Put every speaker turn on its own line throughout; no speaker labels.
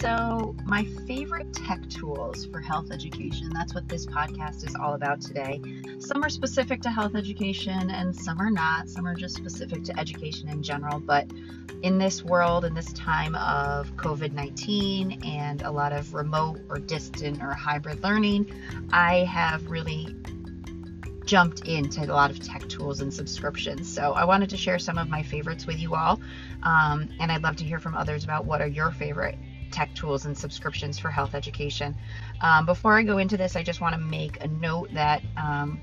So, my favorite tech tools for health education, that's what this podcast is all about today. Some are specific to health education and some are not. Some are just specific to education in general. But in this world, in this time of COVID 19 and a lot of remote or distant or hybrid learning, I have really jumped into a lot of tech tools and subscriptions. So I wanted to share some of my favorites with you all. Um, and I'd love to hear from others about what are your favorite tech tools and subscriptions for health education. Um, before I go into this, I just want to make a note that um,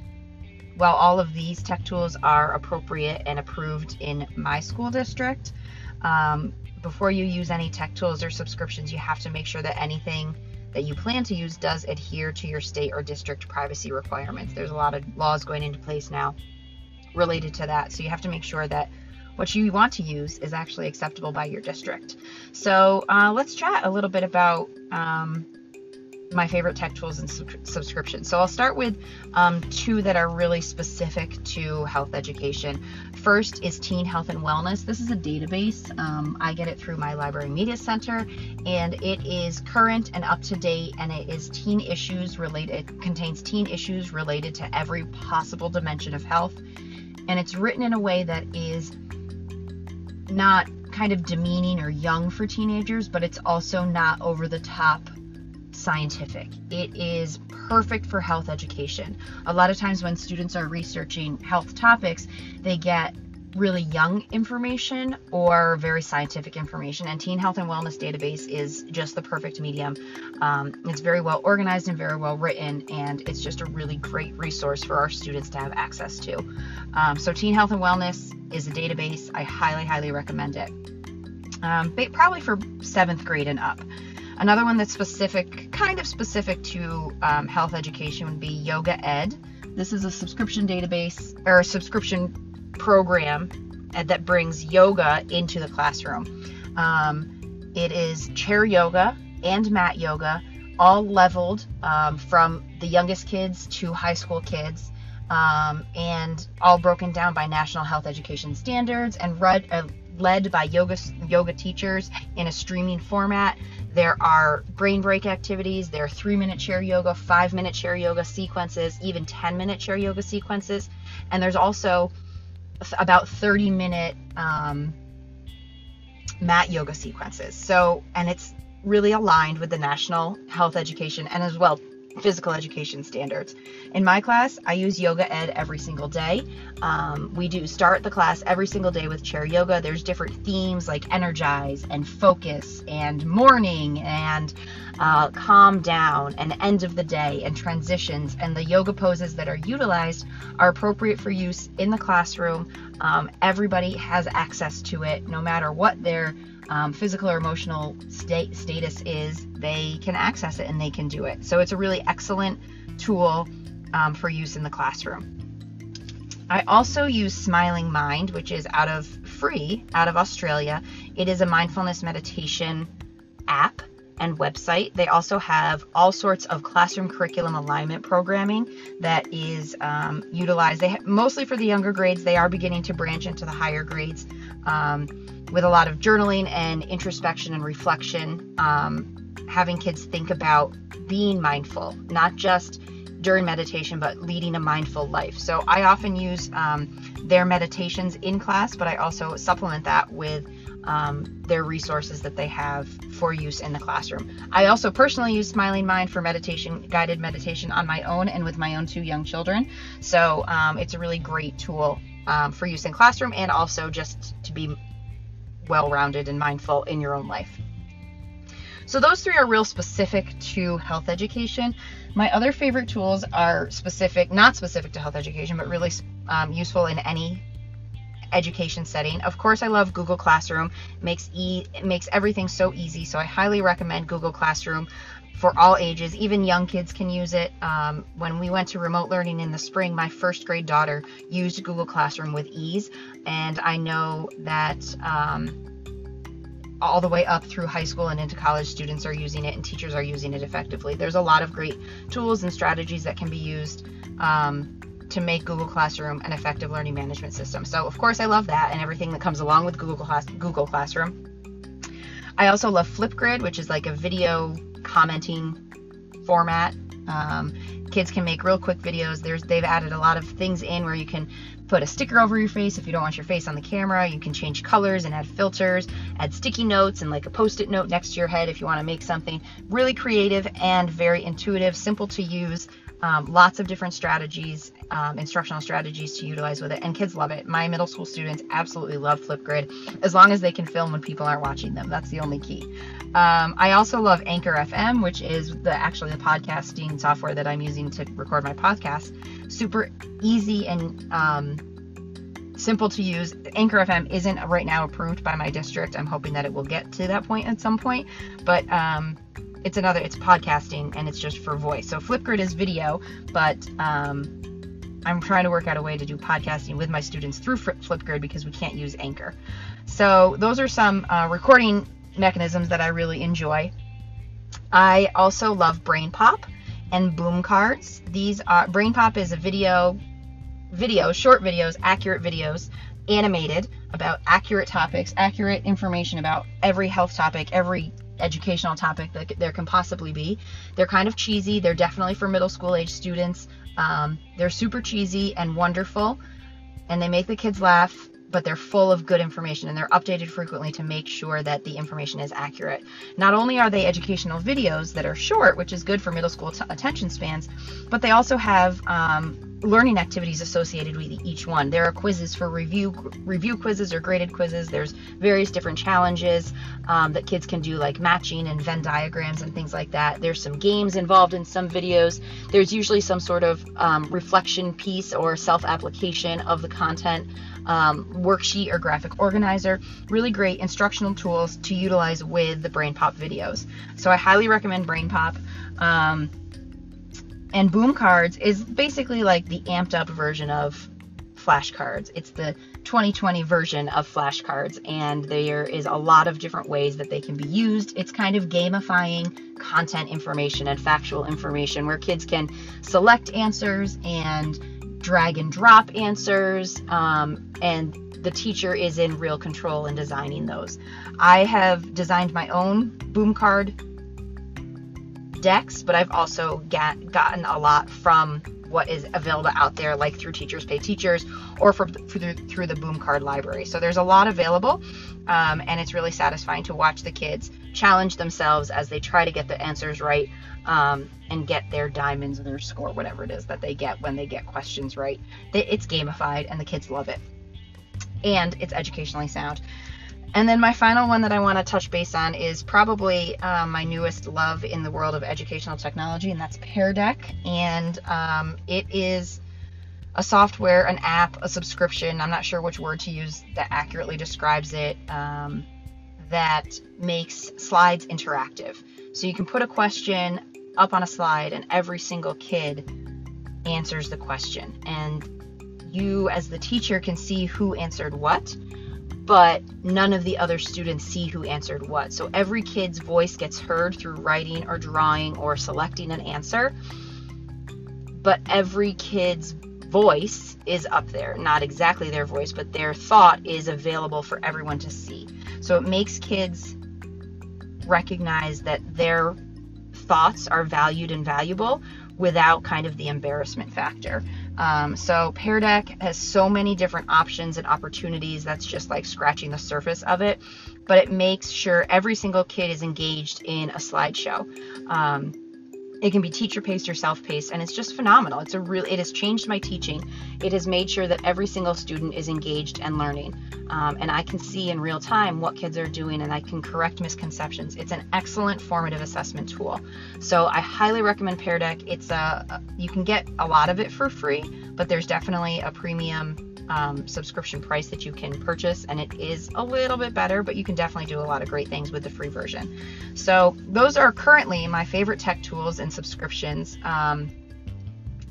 while all of these tech tools are appropriate and approved in my school district, um, before you use any tech tools or subscriptions, you have to make sure that anything that you plan to use does adhere to your state or district privacy requirements. There's a lot of laws going into place now related to that. So you have to make sure that what you want to use is actually acceptable by your district. So uh, let's chat a little bit about um, my favorite tech tools and sub- subscriptions. So I'll start with um, two that are really specific to health education. First is Teen Health and Wellness. This is a database. Um, I get it through my library media center, and it is current and up to date, and it is teen issues related. It contains teen issues related to every possible dimension of health, and it's written in a way that is not kind of demeaning or young for teenagers, but it's also not over the top scientific. It is perfect for health education. A lot of times when students are researching health topics, they get really young information or very scientific information. And Teen Health and Wellness Database is just the perfect medium. Um, it's very well organized and very well written, and it's just a really great resource for our students to have access to. Um, so, Teen Health and Wellness is a database. I highly, highly recommend it. Um, probably for seventh grade and up. Another one that's specific, kind of specific to um, health education, would be Yoga Ed. This is a subscription database or a subscription program that brings yoga into the classroom. Um, it is chair yoga and mat yoga, all leveled um, from the youngest kids to high school kids, um, and all broken down by national health education standards and read, uh, led by yoga yoga teachers in a streaming format. There are brain break activities. There are three minute chair yoga, five minute chair yoga sequences, even 10 minute chair yoga sequences. And there's also about 30 minute um, mat yoga sequences. So, and it's really aligned with the national health education and as well physical education standards. In my class, I use Yoga Ed every single day. Um, we do start the class every single day with chair yoga. There's different themes like energize and focus and morning and uh, calm down and end of the day and transitions. And the yoga poses that are utilized are appropriate for use in the classroom. Um, everybody has access to it no matter what their um, physical or emotional state status is, they can access it and they can do it. So it's a really excellent tool um, for use in the classroom. I also use Smiling Mind, which is out of free out of Australia. It is a mindfulness meditation app and website. They also have all sorts of classroom curriculum alignment programming that is um, utilized. They ha- mostly for the younger grades. They are beginning to branch into the higher grades um, with a lot of journaling and introspection and reflection. Um, having kids think about being mindful, not just during meditation, but leading a mindful life. So I often use um, their meditations in class, but I also supplement that with um, their resources that they have for use in the classroom. I also personally use Smiling Mind for meditation, guided meditation on my own and with my own two young children. So um, it's a really great tool um, for use in classroom and also just to be well rounded and mindful in your own life. So those three are real specific to health education. My other favorite tools are specific, not specific to health education, but really um, useful in any education setting. Of course, I love Google Classroom. Makes e it makes everything so easy. So I highly recommend Google Classroom for all ages. Even young kids can use it. Um, when we went to remote learning in the spring, my first grade daughter used Google Classroom with ease, and I know that. Um, all the way up through high school and into college, students are using it and teachers are using it effectively. There's a lot of great tools and strategies that can be used um, to make Google Classroom an effective learning management system. So, of course, I love that and everything that comes along with Google, Class- Google Classroom. I also love Flipgrid, which is like a video commenting format. Um, kids can make real quick videos. There's they've added a lot of things in where you can put a sticker over your face if you don't want your face on the camera. You can change colors and add filters, add sticky notes and like a post-it note next to your head if you want to make something really creative and very intuitive, simple to use. Um, lots of different strategies, um, instructional strategies to utilize with it, and kids love it. My middle school students absolutely love Flipgrid as long as they can film when people aren't watching them. That's the only key. Um, I also love Anchor FM, which is the actually the podcasting software that I'm using to record my podcast. Super easy and um, simple to use. Anchor FM isn't right now approved by my district. I'm hoping that it will get to that point at some point, but um, it's another it's podcasting and it's just for voice. So Flipgrid is video, but um, I'm trying to work out a way to do podcasting with my students through Flipgrid because we can't use Anchor. So those are some uh, recording mechanisms that I really enjoy. I also love BrainPop and Boom Cards. These are BrainPop is a video, video short videos, accurate videos, animated about accurate topics, accurate information about every health topic, every educational topic that there can possibly be. They're kind of cheesy. They're definitely for middle school age students. Um, they're super cheesy and wonderful, and they make the kids laugh but they're full of good information and they're updated frequently to make sure that the information is accurate. Not only are they educational videos that are short, which is good for middle school t- attention spans, but they also have um, learning activities associated with each one. There are quizzes for review review quizzes or graded quizzes. There's various different challenges um, that kids can do, like matching and Venn diagrams and things like that. There's some games involved in some videos. There's usually some sort of um, reflection piece or self application of the content. Um, worksheet or graphic organizer. Really great instructional tools to utilize with the BrainPop videos. So I highly recommend BrainPop. Um, and Boom Cards is basically like the amped up version of flashcards. It's the 2020 version of flashcards, and there is a lot of different ways that they can be used. It's kind of gamifying content information and factual information where kids can select answers and drag and drop answers, um, and the teacher is in real control in designing those. I have designed my own boom card decks, but I've also get, gotten a lot from what is available out there, like through Teachers Pay Teachers or through, through the Boom Card Library. So there's a lot available, um, and it's really satisfying to watch the kids challenge themselves as they try to get the answers right um, and get their diamonds or their score, whatever it is that they get when they get questions right. It's gamified, and the kids love it. And it's educationally sound. And then my final one that I want to touch base on is probably um, my newest love in the world of educational technology, and that's Pear Deck. And um, it is a software, an app, a subscription. I'm not sure which word to use that accurately describes it. Um, that makes slides interactive. So you can put a question up on a slide, and every single kid answers the question. And you, as the teacher, can see who answered what but none of the other students see who answered what. So every kid's voice gets heard through writing or drawing or selecting an answer, but every kid's voice is up there. Not exactly their voice, but their thought is available for everyone to see. So it makes kids recognize that their thoughts are valued and valuable without kind of the embarrassment factor. Um, so Pear Deck has so many different options and opportunities. That's just like scratching the surface of it, but it makes sure every single kid is engaged in a slideshow. Um, it can be teacher paced or self paced, and it's just phenomenal. It's a real. It has changed my teaching. It has made sure that every single student is engaged and learning, um, and I can see in real time what kids are doing, and I can correct misconceptions. It's an excellent formative assessment tool. So I highly recommend Pear Deck. It's a you can get a lot of it for free, but there's definitely a premium um, subscription price that you can purchase, and it is a little bit better, but you can definitely do a lot of great things with the free version. So, those are currently my favorite tech tools and subscriptions. Um,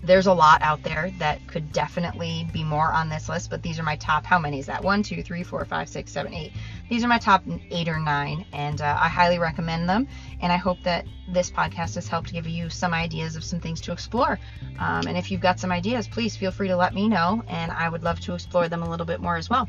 there's a lot out there that could definitely be more on this list, but these are my top. How many is that? One, two, three, four, five, six, seven, eight. These are my top eight or nine, and uh, I highly recommend them. And I hope that this podcast has helped give you some ideas of some things to explore. Um, and if you've got some ideas, please feel free to let me know, and I would love to explore them a little bit more as well.